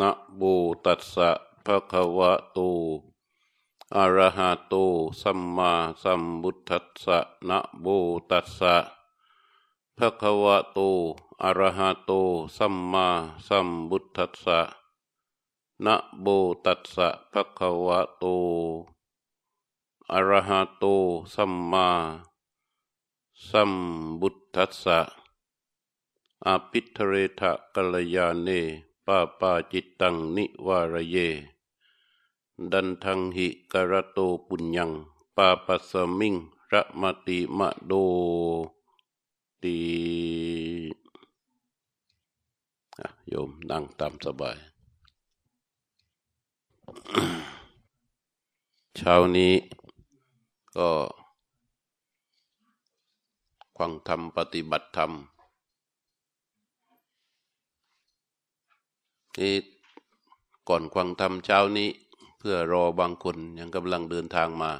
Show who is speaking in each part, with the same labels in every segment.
Speaker 1: นะโมตัสสะภะคะวะโตอะระหะโตสัมมาสัมพุทธัสสะนะโมตัสสะภะคะวะโตอะระหะโตสัมมาสัมพุทธัสสะนะโมตัสสะภะคะวะโตอะระหะโตสัมมาสัมพุทธัสสะอภิทเรทะกัลยาเน ปาปาจิตตังนิวารเย ดันทังหิกรโตปุญญัง ปาปัสมิงระมติมะโดตีโยมนั่งตามสบาย เช้านี้ก็ควังธรรมปฏิบัติธรรม นี่ก่อนควังธรรมเช้านี้ เพื่อรอบางคนยังกำลังเดินทางมา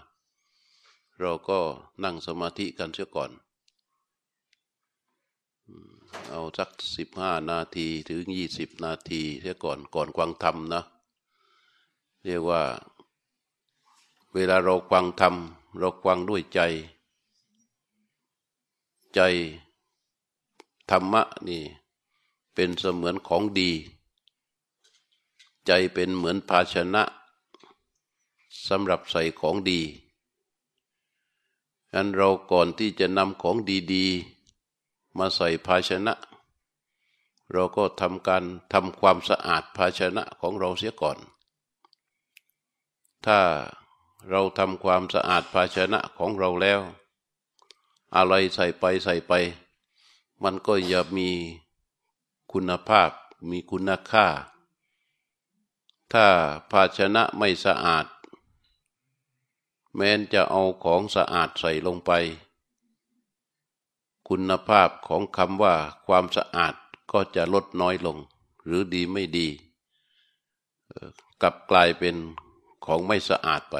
Speaker 1: เราก็นั่งสมาธิกันเสียก่อน เอาสักสิบห้านาทีถึงยี่สิบนาทีเสียก่อนก่อนควังธรรมนะ เรียกว่า เวลาเราควังธรรมเราควังด้วยใจ ใจธรรมะนี่เป็นเสมือนของดี ใจเป็นเหมือนภาชนะสำหรับใส่ของดีอันเราก่อนที่จะนำของดีๆ มาใส่ภาชนะ เราก็ทำการทำความสะอาดภาชนะของเราเสียก่อน ถ้าเราทำความสะอาดภาชนะของเราแล้ว อะไรใส่ไปใส่ไป มันก็จะมีคุณภาพมีคุณค่า ถ้าภาชนะไม่สะอาด แม้นจะเอาของสะอาดใส่ลงไป คุณภาพของคำว่าความสะอาดก็จะลดน้อยลง หรือดีไม่ดี กลับกลายเป็นของไม่สะอาดไป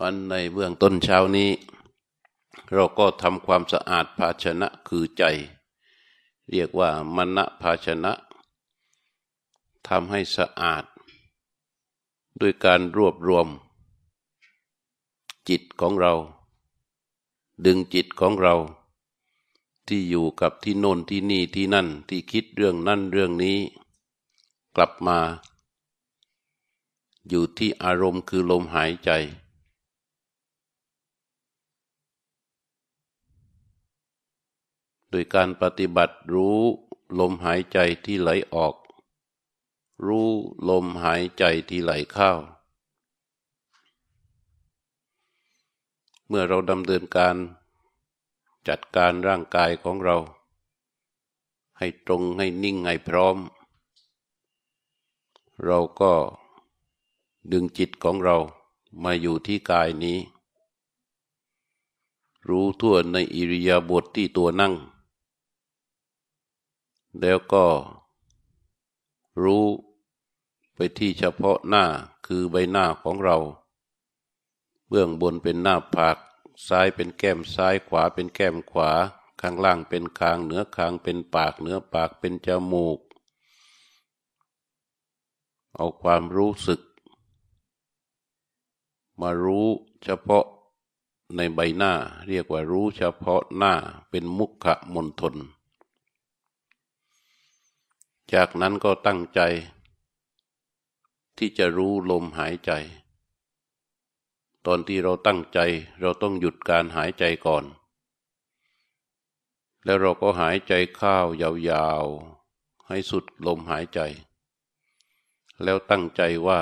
Speaker 1: อันในเบื้องต้นเช้านี้ เราก็ทำความสะอาดภาชนะคือใจ เรียกว่ามณภาชนะ ทำให้สะอาด ด้วยการรวบรวม จิตของเรา ดึงจิตของเรา ที่อยู่กับที่โน่นที่นี่ที่นั่นที่คิดเรื่องนั่นเรื่องนี้ กลับมา อยู่ที่อารมณ์คือลมหายใจโดยการปฏิบัติรู้ลมหายใจที่ไหลออก รู้ลมหายใจที่ไหลเข้า เมื่อเราดำเนินการจัดการร่างกายของเรา ให้ตรงให้นิ่งให้พร้อม เราก็ดึงจิตของเรามาอยู่ที่กายนี้ รู้ทั่วในอิริยาบถทที่ตัวนั่ง แล้วก็ รู้ไปที่เฉพาะหน้าคือใบหน้าของเรา เบื้องบนเป็นหน้าผากซ้ายเป็นแก้มซ้ายขวาเป็นแก้มขวา ข้างล่างเป็นคางเหนือคางเป็นปากเหนือปากเป็นจมูก เอาความรู้สึก มารู้เฉพาะในใบหน้า เรียกว่ารู้เฉพาะหน้าเป็นมุขมนทน จากนั้นก็ตั้งใจ ที่จะรู้ลมหายใจ ตอนที่เราตั้งใจเราต้องหยุดการหายใจก่อน แล้วเราก็หายใจเข้ายาวๆ ให้สุดลมหายใจ แล้วตั้งใจว่า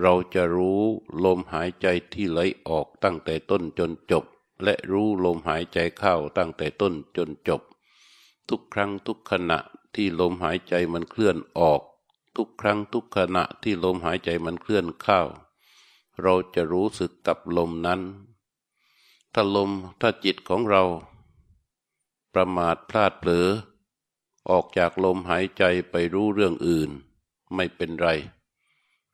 Speaker 1: เราจะรู้ลมหายใจที่ไหลออกตั้งแต่ต้นจนจบ และรู้ลมหายใจเข้าตั้งแต่ต้นจนจบ ทุกครั้งทุกขณะ ที่ลมหายใจมันเคลื่อนออก ทุกครั้งทุกขณะที่ลมหายใจมันเคลื่อนเข้า เราจะรู้สึกกับลมนั้น ถ้าลมถ้าจิตของเรา ประมาทพลาดเผลอ ออกจากลมหายใจไปรู้เรื่องอื่น ไม่เป็นไร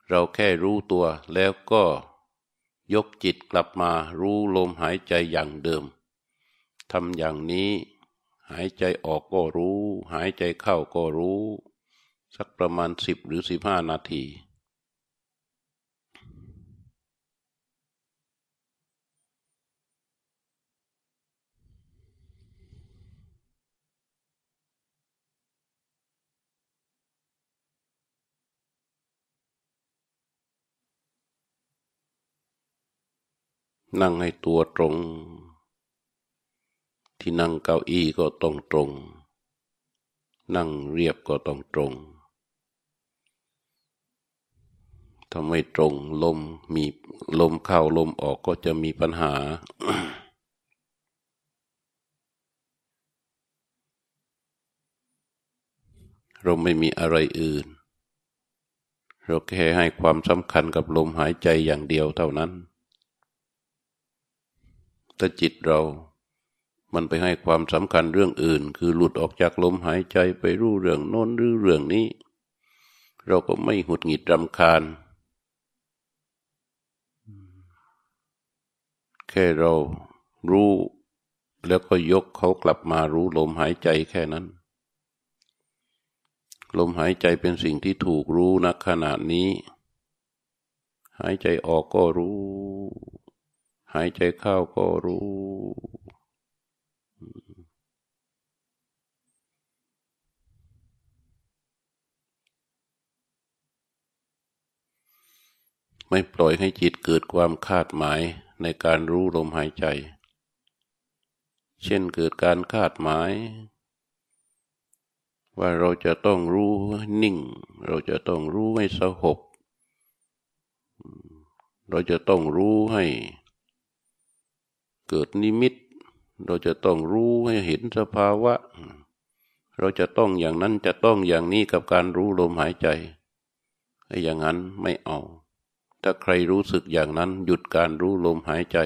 Speaker 1: เราแค่รู้ตัวแล้วก็ยกจิตกลับมารู้ลมหายใจอย่างเดิมทำอย่างนี้ หายใจออกก็รู้ หายใจเข้าก็รู้ สักประมาณสิบหรือสิบห้านาที นั่งให้ตัวตรง ที่นั่งเก้าอี้ก็ต้องตรง นั่งเรียบก็ต้องตรงถ้าไม่ตรงลมมีลมเข้าลมออกก็จะมีปัญหา เราไม่มีอะไรอื่น เราแค่ให้ความสำคัญกับลมหายใจอย่างเดียวเท่านั้นถ้าจิตเรา มันไปให้ความสำคัญเรื่องอื่น คือหลุดออกจากลมหายใจไปรู้เรื่องโน้นหรือเรื่องนี้ เราก็ไม่หุดหงิดรำคาญ แค่เรารู้แล้วก็ยกเขากลับมารู้ลมหายใจแค่นั้น ลมหายใจเป็นสิ่งที่ถูกรู้ณขณะนี้ หายใจออกก็รู้ หายใจเข้าก็รู้ ไม่ปล่อยให้จิตเกิดความคาดหมายในการรู้ลมหายใจ เช่นเกิดการคาดหมาย ว่าเราจะต้องรู้นิ่ง เราจะต้องรู้ให้สงบเราจะต้องรู้ให้ เกิดนิมิต เราจะต้องรู้ให้เห็นสภาวะ เราจะต้องอย่างนั้นจะต้องอย่างนี้กับการรู้ลมหายใจไอ้อย่างนั้นไม่เอา ถ้าใครรู้สึกอย่างนั้น หยุดการรู้ลมหายใจ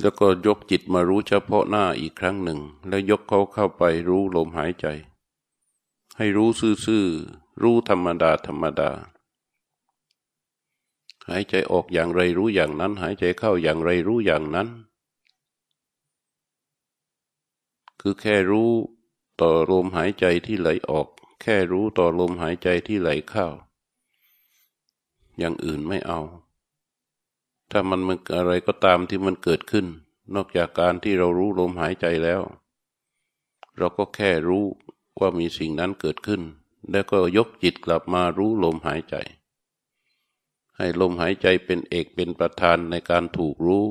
Speaker 1: แล้วก็ยกจิตมารู้เฉพาะหน้าอีกครั้งหนึ่ง แล้วยกเขาเข้าไปรู้ลมหายใจ ให้รู้ซื่อๆรู้ธรรมดาธรรมดา หายใจออกอย่างไรรู้อย่างนั้น หายใจเข้าอย่างไรรู้อย่างนั้น คือแค่รู้ต่อลมหายใจที่ไหลออก แค่รู้ต่อลมหายใจที่ไหลเข้า อย่างอื่นไม่เอา ถ้ามันมันอะไรก็ตามที่มันเกิดขึ้น นอกจากการที่เรารู้ลมหายใจแล้ว เราก็แค่รู้ว่ามีสิ่งนั้นเกิดขึ้น แล้วก็ยกจิตกลับมารู้ลมหายใจ ให้ลมหายใจเป็นเอกเป็นประธานในการถูกรู้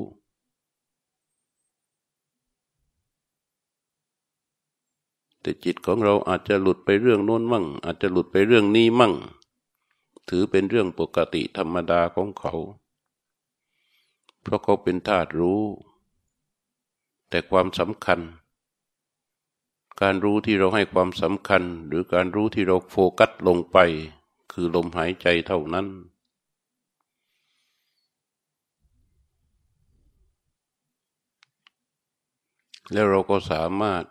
Speaker 1: แต่จิตของเราอาจจะหลุดไปเรื่องโน้นมั่ง อาจจะหลุดไปเรื่องนี้มั่ง ถือเป็นเรื่องปกติธรรมดาของเขา เพราะเขาเป็นธาตุรู้ แต่ความสำคัญ การรู้ที่เราให้ความสำคัญ หรือการรู้ที่เราโฟกัสลงไป คือลมหายใจเท่านั้น แล้วเราก็สามารถ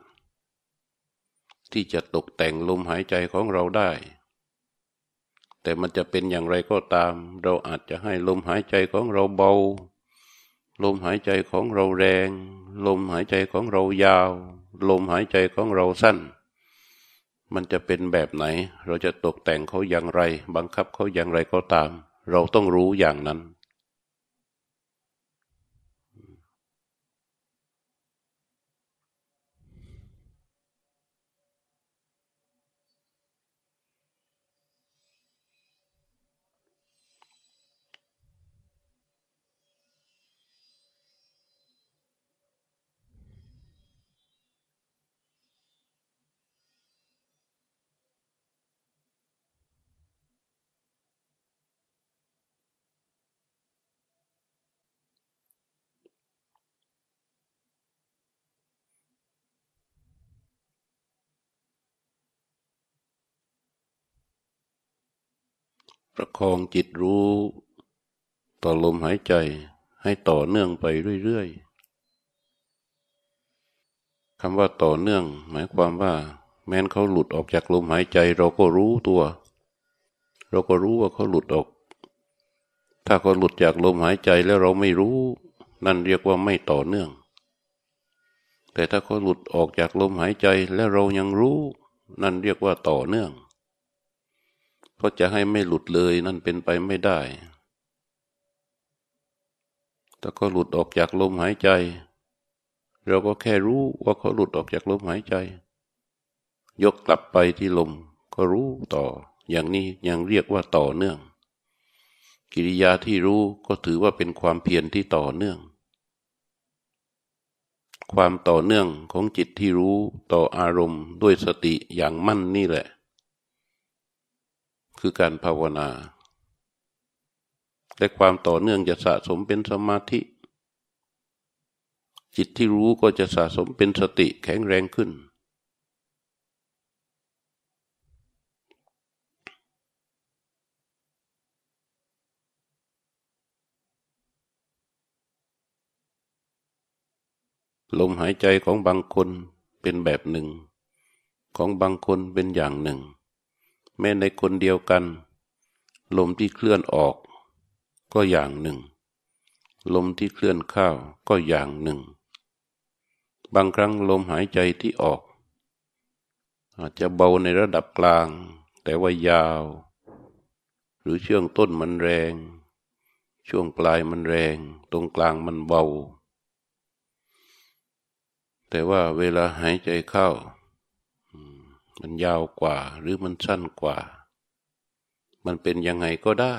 Speaker 1: ที่จะตกแต่งลมหายใจของเราได้ แต่มันจะเป็นอย่างไรก็ตาม เราอาจจะให้ลมหายใจของเราเบา ลมหายใจของเราแรง ลมหายใจของเรายาว ลมหายใจของเราสั้น มันจะเป็นแบบไหน เราจะตกแต่งเขาอย่างไร บังคับเขาอย่างไรก็ตาม เราต้องรู้อย่างนั้น ประคองจิตรู้ต่อลมหายใจให้ต่อเนื่องไปเรื่อยๆคำว่าต่อเนื่อง หมายความว่า แม้นเขาหลุดออกจากลมหายใจ เราก็รู้ตัว เราก็รู้ว่าเขาหลุดออก ถ้าเขาหลุดจากลมหายใจแล้วเราไม่รู้ นั่นเรียกว่าไม่ต่อเนื่อง แต่ถ้าเขาหลุดออกจากลมหายใจแล้วเรายังรู้ นั่นเรียกว่าต่อเนื่อง เพราะจะให้ไม่หลุดเลยนั่นเป็นไปไม่ได้ถ้าก็หลุดออกจากลมหายใจ เราก็แค่รู้ว่าเขาหลุดออกจากลมหายใจ ยกกลับไปที่ลมก็รู้ต่อ อย่างนี้ยังเรียกว่าต่อเนื่อง กิริยาที่รู้ก็ถือว่าเป็นความเพียรที่ต่อเนื่อง ความต่อเนื่องของจิตที่รู้ต่ออารมณ์ด้วยสติอย่างมั่นนี่แหละ คือการภาวนาแต่ความต่อเนื่องจะสะสมเป็นสมาธิ จิตที่รู้ก็จะสะสมเป็นสติแข็งแรงขึ้น ลมหายใจของบางคนเป็นแบบหนึ่ง ของบางคนเป็นอย่างหนึ่ง แม้ในคนเดียวกัน ลมที่เคลื่อนออก ก็อย่างหนึ่ง ลมที่เคลื่อนเข้าก็อย่างหนึ่ง บางครั้งลมหายใจที่ออก อาจจะเบาในระดับกลาง แต่ว่ายาว หรือช่วงต้นมันแรง ช่วงปลายมันแรง ตรงกลางมันเบา แต่ว่าเวลาหายใจเข้า มันยาวกว่า หรือมันสั้นกว่า มันเป็นยังไงก็ได้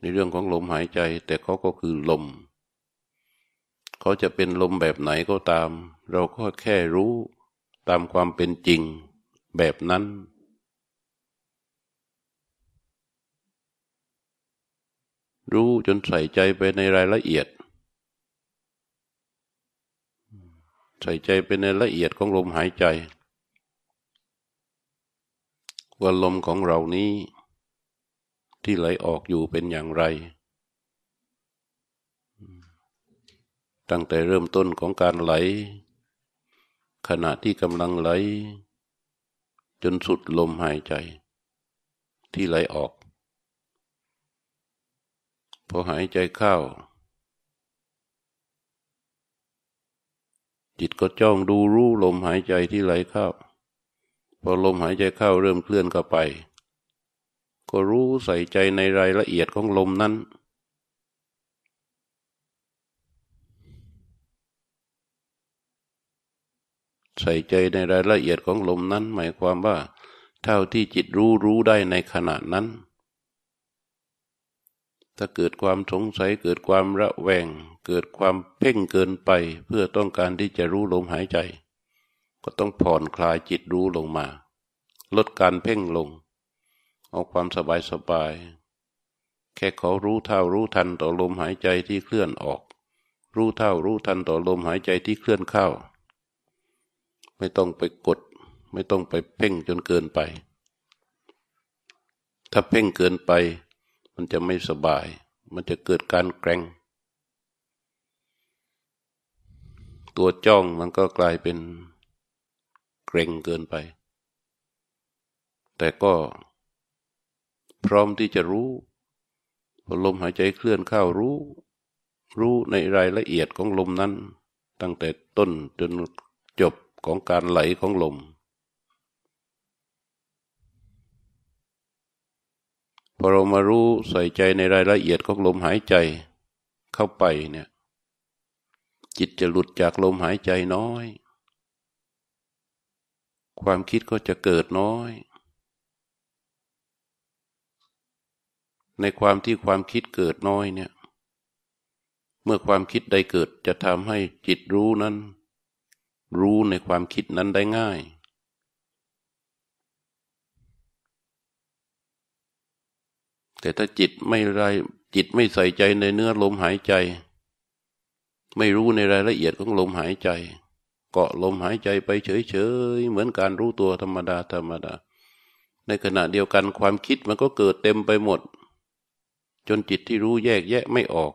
Speaker 1: ในเรื่องของลมหายใจ แต่เขาก็คือลม เขาจะเป็นลมแบบไหนก็ตาม เราก็แค่รู้ตามความเป็นจริงแบบนั้นรู้จนใส่ใจไปในรายละเอียด ใส่ใจไปในละเอียดของลมหายใจ ว่าลมของเรานี้ ที่ไหลออกอยู่เป็นอย่างไร ตั้งแต่เริ่มต้นของการไหล ขณะที่กำลังไหล จนสุดลมหายใจ ที่ไหลออก พอหายใจเข้าจิตก็จ้องดูรู้ลมหายใจที่ไหลเข้า พอลมหายใจเข้าเริ่มเคลื่อนเข้าไป ก็รู้ใส่ใจในรายละเอียดของลมนั้น ใส่ใจในรายละเอียดของลมนั้น หมายความว่า เท่าที่จิตรู้รู้ได้ในขณะนั้น ถ้าเกิดความสงสัยเกิดความระแวง เกิดความเพ่งเกินไป เพื่อต้องการที่จะรู้ลมหายใจ ก็ต้องผ่อนคลายจิตรู้ลงมา ลดการเพ่งลง เอาความสบายสบาย แค่เขารู้เท่ารู้ทันต่อลมหายใจที่เคลื่อนออก รู้เท่ารู้ทันต่อลมหายใจที่เคลื่อนเข้า ไม่ต้องไปกด ไม่ต้องไปเพ่งจนเกินไป ถ้าเพ่งเกินไป มันจะไม่สบาย มันจะเกิดการแกร่งตัวจ้องมันก็กลายเป็น กรงเกินไป แต่ก็พร้อมที่จะรู้พอลมหายใจเคลื่อนเข้ารู้ รู้ในรายละเอียดของลมนั้น ตั้งแต่ต้นจนจบของการไหลของลมพอเรามารู้ใส่ใจในรายละเอียดของลมหายใจเข้าไปเนี่ยจิตจะหลุดจากลมหายใจน้อย ความคิดก็จะเกิดน้อย ในความที่ความคิดเกิดน้อยเนี่ย เมื่อความคิดใดเกิดจะทำให้จิตรู้นั้น รู้ในความคิดนั้นได้ง่าย แต่ถ้าจิตไม่ไรจิตไม่ใส่ใจในเนื้อลมหายใจ ไม่รู้ในรายละเอียดของลมหายใจ เกาะลมหายใจไปเฉยๆเหมือนการรู้ตัวธรรมดาธรรมดา ในขณะเดียวกันความคิดมันก็เกิดเต็มไปหมด จนจิตที่รู้แยกแยะไม่ออก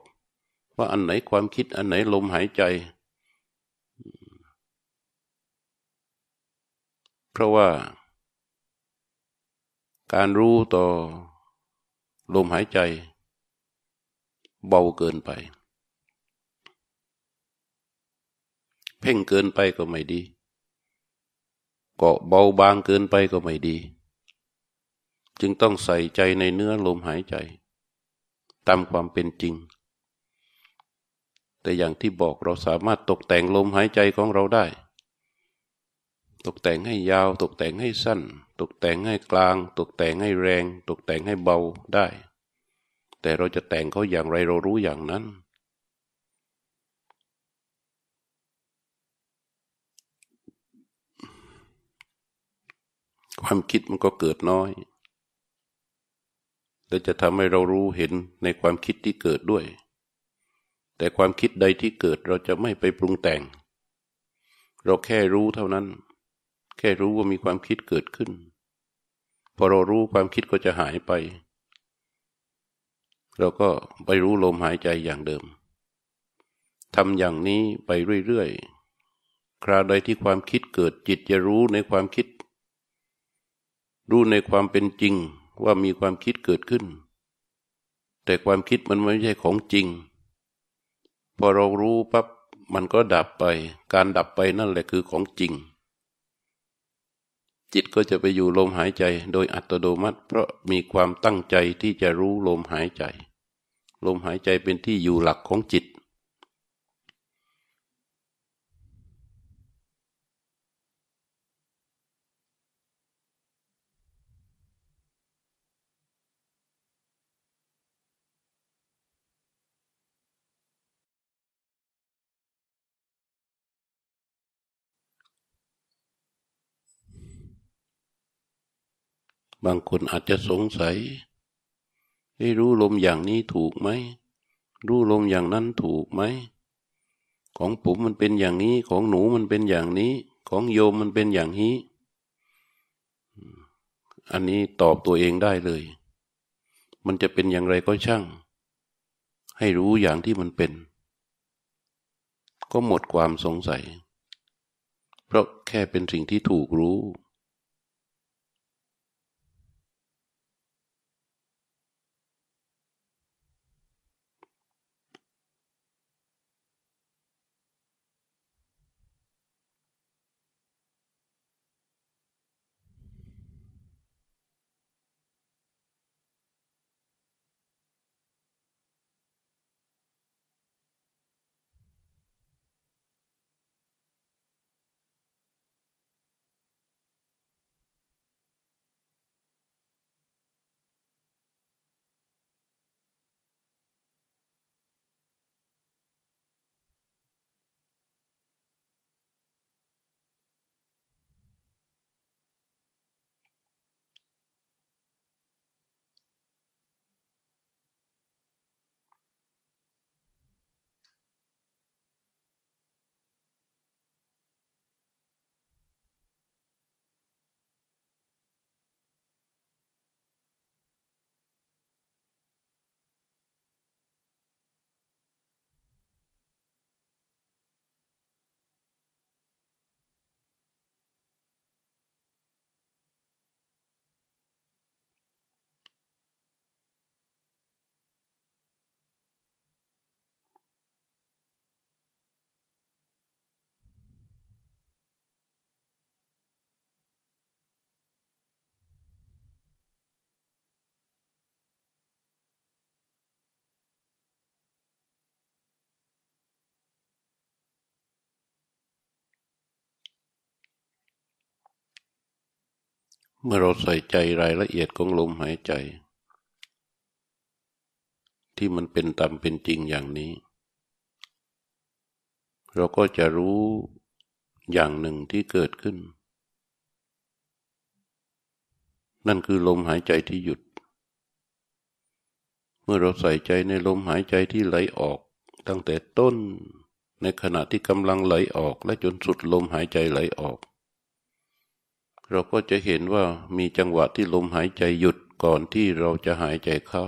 Speaker 1: ว่าอันไหนความคิดอันไหนลมหายใจ เพราะว่า การรู้ต่อลมหายใจ เบาเกินไป เพ่งเกินไปก็ไม่ดี เกาะเบาบางเกินไปก็ไม่ดี จึงต้องใส่ใจในเนื้อลมหายใจ ตามความเป็นจริง แต่อย่างที่บอกเราสามารถตกแต่งลมหายใจของเราได้ ตกแต่งให้ยาว ตกแต่งให้สั้น ตกแต่งให้กลาง ตกแต่งให้แรง ตกแต่งให้เบาได้ แต่เราจะแต่งเขาอย่างไรเรารู้อย่างนั้น ความคิดมันก็เกิดน้อย และจะทำให้เรารู้เห็นในความคิดที่เกิดด้วย แต่ความคิดใดที่เกิดเราจะไม่ไปปรุงแต่ง เราแค่รู้เท่านั้น แค่รู้ว่ามีความคิดเกิดขึ้น พอเรารู้ความคิดก็จะหายไป เราก็ไปรู้ลมหายใจอย่างเดิมทำอย่างนี้ไปเรื่อยๆ คราใดที่ความคิดเกิดจิตจะรู้ในความคิด รู้ในความเป็นจริงว่ามีความคิดเกิดขึ้น แต่ความคิดมันไม่ใช่ของจริง พอเรารู้ปั๊บมันก็ดับไป การดับไปนั่นแหละคือของจริง จิตก็จะไปอยู่ลมหายใจโดยอัตโนมัติ เพราะมีความตั้งใจที่จะรู้ลมหายใจ ลมหายใจเป็นที่อยู่หลักของจิต บางคนอาจจะสงสัยให้รู้ลมอย่างนี้ถูกไหม รู้ลมอย่างนั้นถูกไหม ของผมมันเป็นอย่างนี้ ของหนูมันเป็นอย่างนี้ ของโยมมันเป็นอย่างนี้ อันนี้ตอบตัวเองได้เลย มันจะเป็นอย่างไรก็ช่าง ให้รู้อย่างที่มันเป็น ก็หมดความสงสัย เพราะแค่เป็นสิ่งที่ถูกรู้ เมื่อเราใส่ใจรายละเอียดของลมหายใจ ที่มันเป็นตามเป็นจริงอย่างนี้ เราก็จะรู้อย่างหนึ่งที่เกิดขึ้น นั่นคือลมหายใจที่หยุด เมื่อเราใส่ใจในลมหายใจที่ไหลออก ตั้งแต่ต้นในขณะที่กำลังไหลออกและจนสุดลมหายใจไหลออก เราก็จะเห็นว่ามีจังหวะที่ลมหายใจหยุดก่อนที่เราจะหายใจเข้า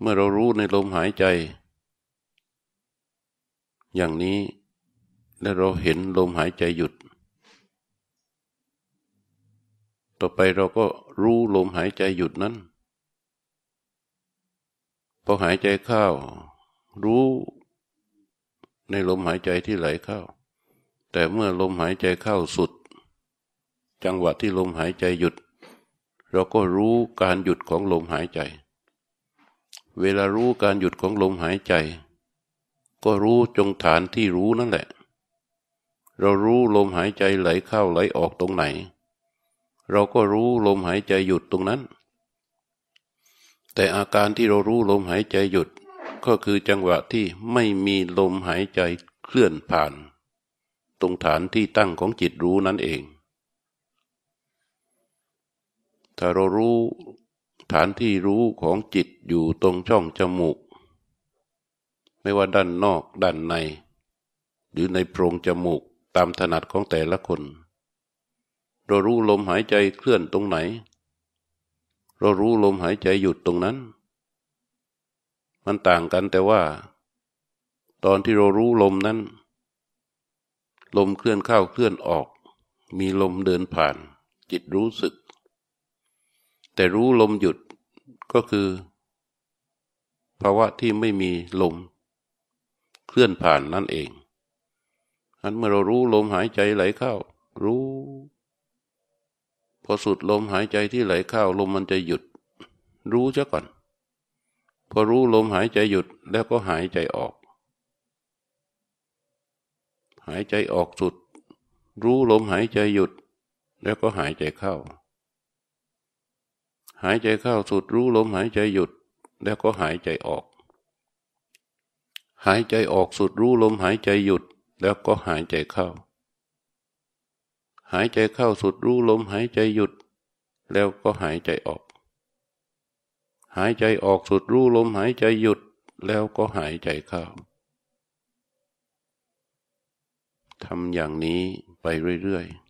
Speaker 1: เมื่อเรารู้ในลมหายใจ อย่างนี้และเราเห็นลมหายใจหยุด ต่อไปเราก็รู้ลมหายใจหยุดนั้น พอหายใจเข้า รู้ในลมหายใจที่ไหลเข้า แต่เมื่อลมหายใจเข้าสุด จังหวะที่ลมหายใจหยุด เราก็รู้การหยุดของลมหายใจ เวลารู้การหยุดของลมหายใจ ก็รู้จงฐานที่รู้นั่นแหละ เรารู้ลมหายใจไหลเข้าไหลออกตรงไหน เราก็รู้ลมหายใจหยุดตรงนั้น แต่อาการที่เรารู้ลมหายใจหยุดก็คือจังหวะที่ไม่มีลมหายใจเคลื่อนผ่าน ตรงฐานที่ตั้งของจิตรู้นั่นเอง ถ้าเรารู้ฐานที่รู้ของจิตอยู่ตรงช่องจมูก ไม่ว่าด้านนอกด้านใน หรือในโพรงจมูกตามถนัดของแต่ละคน เรารู้ลมหายใจเคลื่อนตรงไหน เรารู้ลมหายใจหยุดตรงนั้น มันต่างกันแต่ว่า ตอนที่เรารู้ลมนั้น ลมเคลื่อนเข้าเคลื่อนออก มีลมเดินผ่าน จิตรู้สึก แต่รู้ลมหยุดก็คือ ภาวะที่ไม่มีลม เคลื่อนผ่านนั่นเองอันเมื่อเรารู้ลมหายใจไหลเข้า รู้ พอสุดลมหายใจที่ไหลเข้า ลมมันจะหยุด รู้ซะก่อน พอรู้ลมหายใจหยุดแล้วก็หายใจออก หายใจออกสุด รู้ลมหายใจหยุด แล้วก็หายใจเข้า หายใจเข้าสุด รู้ลมหายใจหยุด แล้วก็หายใจออก หายใจออกสุด รู้ลมหายใจหยุด แล้วก็หายใจเข้า หายใจเข้าสุด รู้ลมหายใจหยุด แล้วก็หายใจออก หายใจออกสุด รู้ลมหายใจหยุด แล้วก็หายใจเข้า ทำอย่างนี้ไปเรื่อยๆ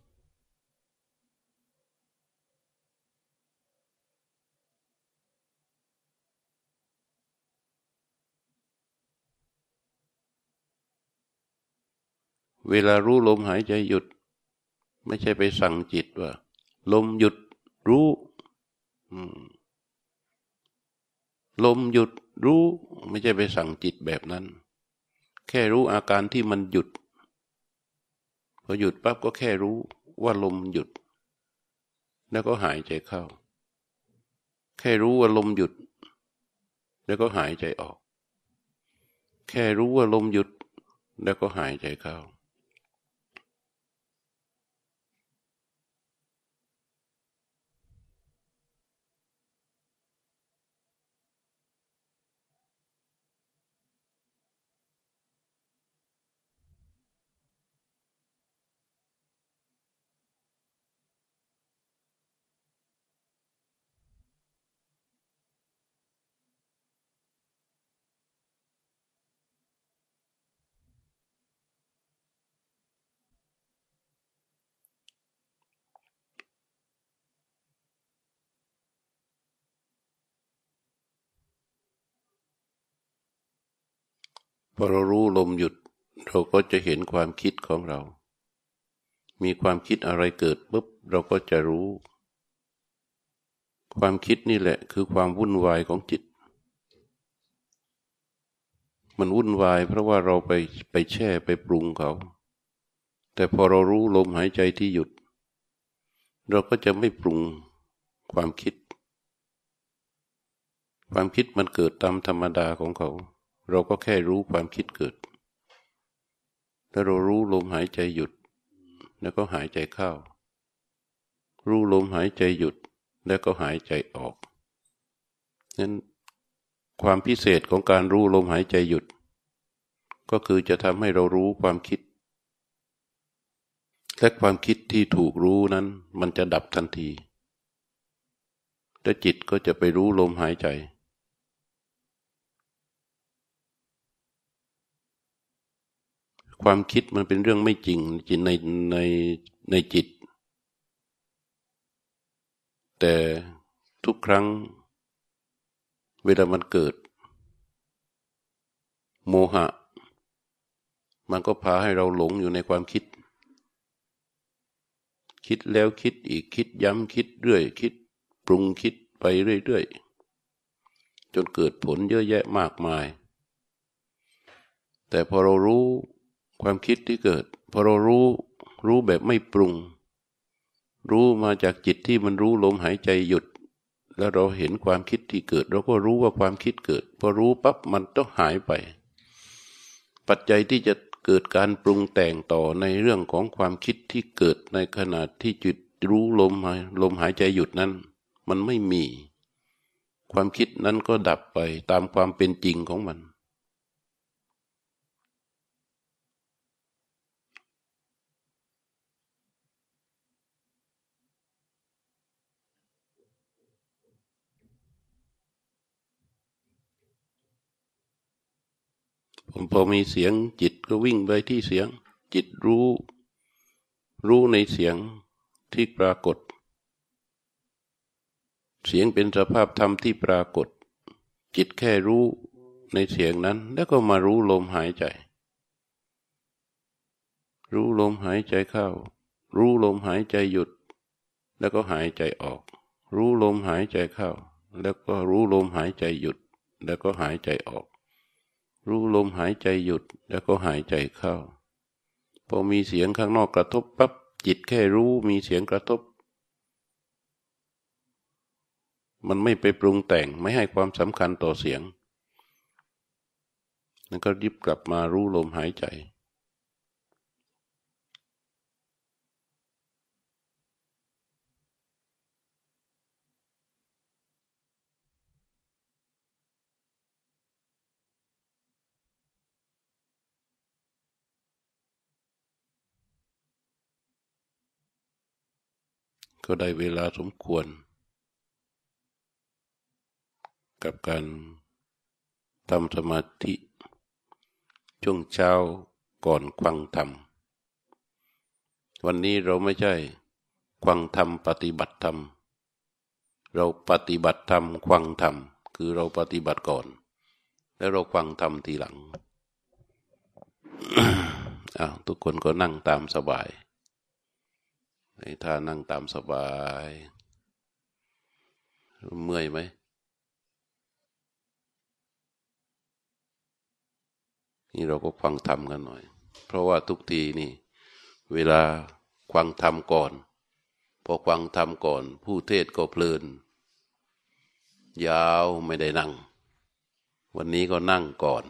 Speaker 1: เวลารู้ลมหายใจหยุด ไม่ใช่ไปสั่งจิตว่า ลมหยุดรู้ลมหยุดรู้ ไม่ใช่ไปสั่งจิตแบบนั้น แค่รู้อาการที่มันหยุด อหยุดปั๊บก็แค่รู้ว่าลมหยุด แล้วก็หายใจเข้า แค่รู้ว่าลมหยุด แล้วก็หายใจออก แค่รู้ว่าลมหยุด แล้วก็หายใจเข้า พอเรารู้ลมหยุด เราก็จะเห็นความคิดของเรา มีความคิดอะไรเกิดปุ๊บเราก็จะรู้ ความคิดนี่แหละคือความวุ่นวายของจิต มันวุ่นวายเพราะว่าเราไปไปแช่ไปปรุงเขา แต่พอเรารู้ลมหายใจที่หยุด เราก็จะไม่ปรุงความคิด ความคิดมันเกิดตามธรรมดาของเขา เราก็แค่รู้ความคิดเกิดแล้วเรารู้ลมหายใจหยุด แล้วก็หายใจเข้า รู้ลมหายใจหยุด แล้วก็หายใจออกนั้นความพิเศษของการรู้ลมหายใจหยุด ก็คือจะทำให้เรารู้ความคิด และความคิดที่ถูกรู้นั้น มันจะดับทันทีและจิตก็จะไปรู้ลมหายใจ ความคิดมันเป็นเรื่องไม่จริงจิตในในในจิต แต่ทุกครั้งเวลามันเกิด โมหะ มันก็พาให้เราหลงอยู่ในความคิด คิดแล้วคิดอีกคิดย้ำคิดเรื่อย คิดปรุงคิดไปเรื่อยๆจนเกิดผลเยอะแยะมากมาย แต่พอเรารู้ ความคิดที่เกิดพอเรารู้รู้แบบไม่ปรุง รู้มาจากจิตที่มันรู้ลมหายใจหยุด แล้วเราเห็นความคิดที่เกิด เราก็รู้ว่าความคิดเกิด พอรู้ปั๊บมันต้องหายไป ปัจจัยที่จะเกิดการปรุงแต่งต่อในเรื่องของความคิดที่เกิดในขณะที่จิตรู้ลมหายลมหายใจหยุดนั้น มันไม่มี ความคิดนั้นก็ดับไปตามความเป็นจริงของมัน ผมพอมีเสียงจิตก็วิ่งไปที่เสียง จิตรู้ รู้ในเสียงที่ปรากฏ เสียงเป็นสภาพธรรมที่ปรากฏ จิตแค่รู้ในเสียงนั้น แล้วก็มารู้ลมหายใจ รู้ลมหายใจเข้า รู้ลมหายใจหยุด แล้วก็หายใจออก รู้ลมหายใจเข้า แล้วก็รู้ลมหายใจหยุด แล้วก็หายใจออก รู้ลมหายใจหยุดแล้วก็หายใจเข้า พอมีเสียงข้างนอกกระทบปั๊บจิตแค่รู้มีเสียงกระทบ มันไม่ไปปรุงแต่งไม่ให้ความสำคัญต่อเสียง แล้วก็ริบกลับมารู้ลมหายใจ ก็ได้เวลาสมควร กับการทำสมาธิช่วงเช้าก่อนควังธรรม วันนี้เราไม่ใช่ควังธรรมปฏิบัติธรรม เราปฏิบัติธรรมควังธรรม คือเราปฏิบัติก่อน แล้วเราควังธรรมทีหลังอ้าวทุกคนก็นั่งตามสบาย ในท่านั่งตามสบาย เมื่อยไหม นี่เราก็ฟังธรรมกันหน่อย เพราะว่าทุกทีนี่ เวลาควังธรรมก่อน พอควังธรรมก่อน ผู้เทศก็เพลิน ยาวไม่ได้นั่ง วันนี้ก็นั่งก่อน